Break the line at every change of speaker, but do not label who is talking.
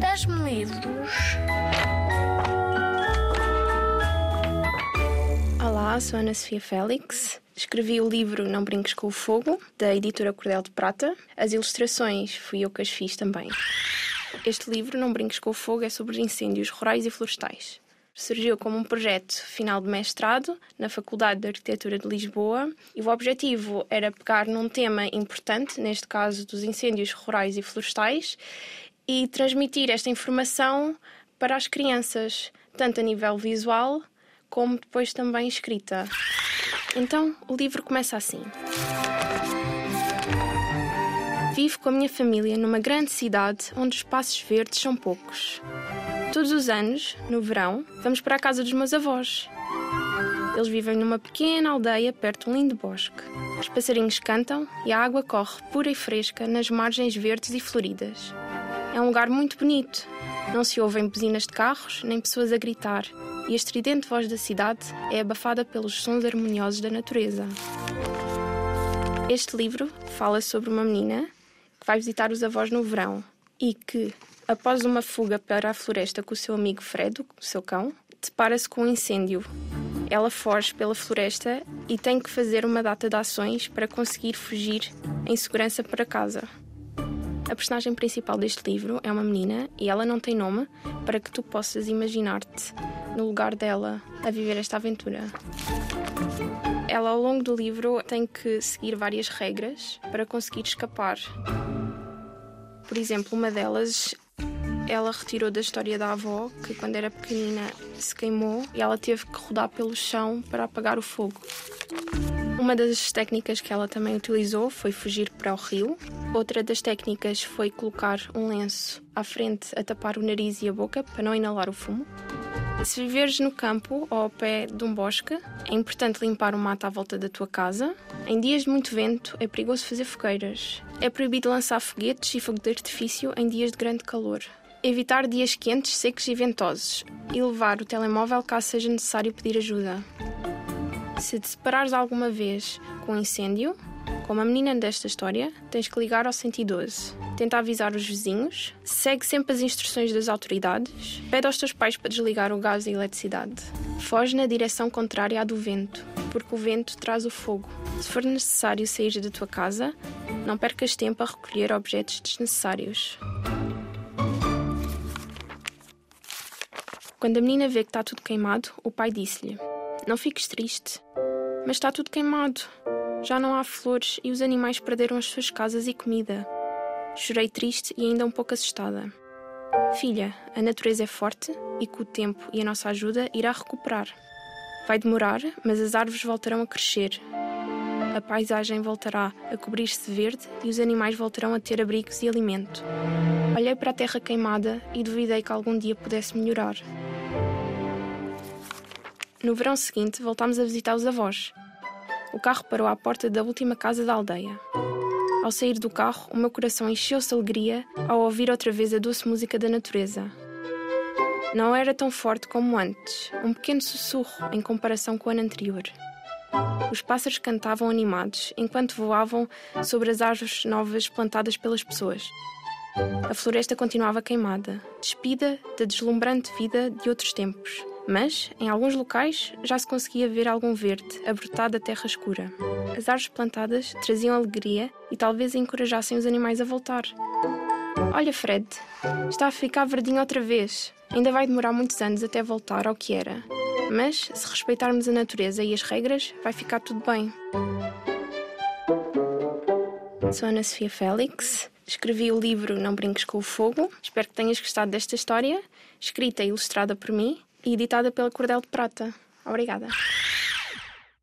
Das-me livros.
Olá, sou Ana Sofia Félix. Escrevi o livro Não Brinques com o Fogo, da editora Cordel de Prata. As ilustrações fui eu que as fiz também. Este livro, Não Brinques com o Fogo, é sobre incêndios rurais e florestais. Surgiu como um projeto final de mestrado na Faculdade de Arquitetura de Lisboa e o objetivo era pegar num tema importante, neste caso dos incêndios rurais e florestais, e transmitir esta informação para as crianças, tanto a nível visual como depois também escrita. Então, o livro começa assim. Vivo com a minha família numa grande cidade onde os espaços verdes são poucos. Todos os anos, no verão, vamos para a casa dos meus avós. Eles vivem numa pequena aldeia perto de um lindo bosque. Os passarinhos cantam e a água corre pura e fresca nas margens verdes e floridas. É um lugar muito bonito. Não se ouvem buzinas de carros nem pessoas a gritar, e a estridente voz da cidade é abafada pelos sons harmoniosos da natureza. Este livro fala sobre uma menina que vai visitar os avós no verão e que, após uma fuga para a floresta com o seu amigo Fred, o seu cão, depara-se com um incêndio. Ela foge pela floresta e tem que fazer uma data de ações para conseguir fugir em segurança para casa. A personagem principal deste livro é uma menina e ela não tem nome para que tu possas imaginar-te no lugar dela a viver esta aventura. Ela, ao longo do livro, tem que seguir várias regras para conseguir escapar. Por exemplo, uma delas ela retirou da história da avó que, quando era pequenina, se queimou e ela teve que rodar pelo chão para apagar o fogo. Uma das técnicas que ela também utilizou foi fugir para o rio. Outra das técnicas foi colocar um lenço à frente a tapar o nariz e a boca para não inalar o fumo. Se viveres no campo ou ao pé de um bosque, é importante limpar o mato à volta da tua casa. Em dias de muito vento, é perigoso fazer fogueiras. É proibido lançar foguetes e fogo de artifício em dias de grande calor. Evitar dias quentes, secos e ventosos. E levar o telemóvel caso seja necessário pedir ajuda. Se te separares alguma vez com um incêndio, como a menina desta história, tens que ligar ao 112. Tenta avisar os vizinhos, segue sempre as instruções das autoridades, pede aos teus pais para desligar o gás e a eletricidade. Foge na direção contrária à do vento, porque o vento traz o fogo. Se for necessário sair da tua casa, não percas tempo a recolher objetos desnecessários. Quando a menina vê que está tudo queimado, o pai disse-lhe: Não fiques triste, mas está tudo queimado. Já não há flores e os animais perderam as suas casas e comida. Chorei triste e ainda um pouco assustada. Filha, a natureza é forte e com o tempo e a nossa ajuda irá recuperar. Vai demorar, mas as árvores voltarão a crescer. A paisagem voltará a cobrir-se de verde e os animais voltarão a ter abrigos e alimento. Olhei para a terra queimada e duvidei que algum dia pudesse melhorar. No verão seguinte, voltámos a visitar os avós. O carro parou à porta da última casa da aldeia. Ao sair do carro, o meu coração encheu-se de alegria ao ouvir outra vez a doce música da natureza. Não era tão forte como antes, um pequeno sussurro em comparação com o ano anterior. Os pássaros cantavam animados enquanto voavam sobre as árvores novas plantadas pelas pessoas. A floresta continuava queimada, despida da deslumbrante vida de outros tempos mas, em alguns locais, já se conseguia ver algum verde a brotar da terra escura. As árvores plantadas traziam alegria e talvez encorajassem os animais a voltar. Olha, Fred, está a ficar verdinho outra vez. Ainda vai demorar muitos anos até voltar ao que era. Mas, se respeitarmos a natureza e as regras, vai ficar tudo bem. Sou Ana Sofia Félix. Escrevi o livro Não Brinques com o Fogo. Espero que tenhas gostado desta história, escrita e ilustrada por mim e editada pela Cordel de Prata. Obrigada.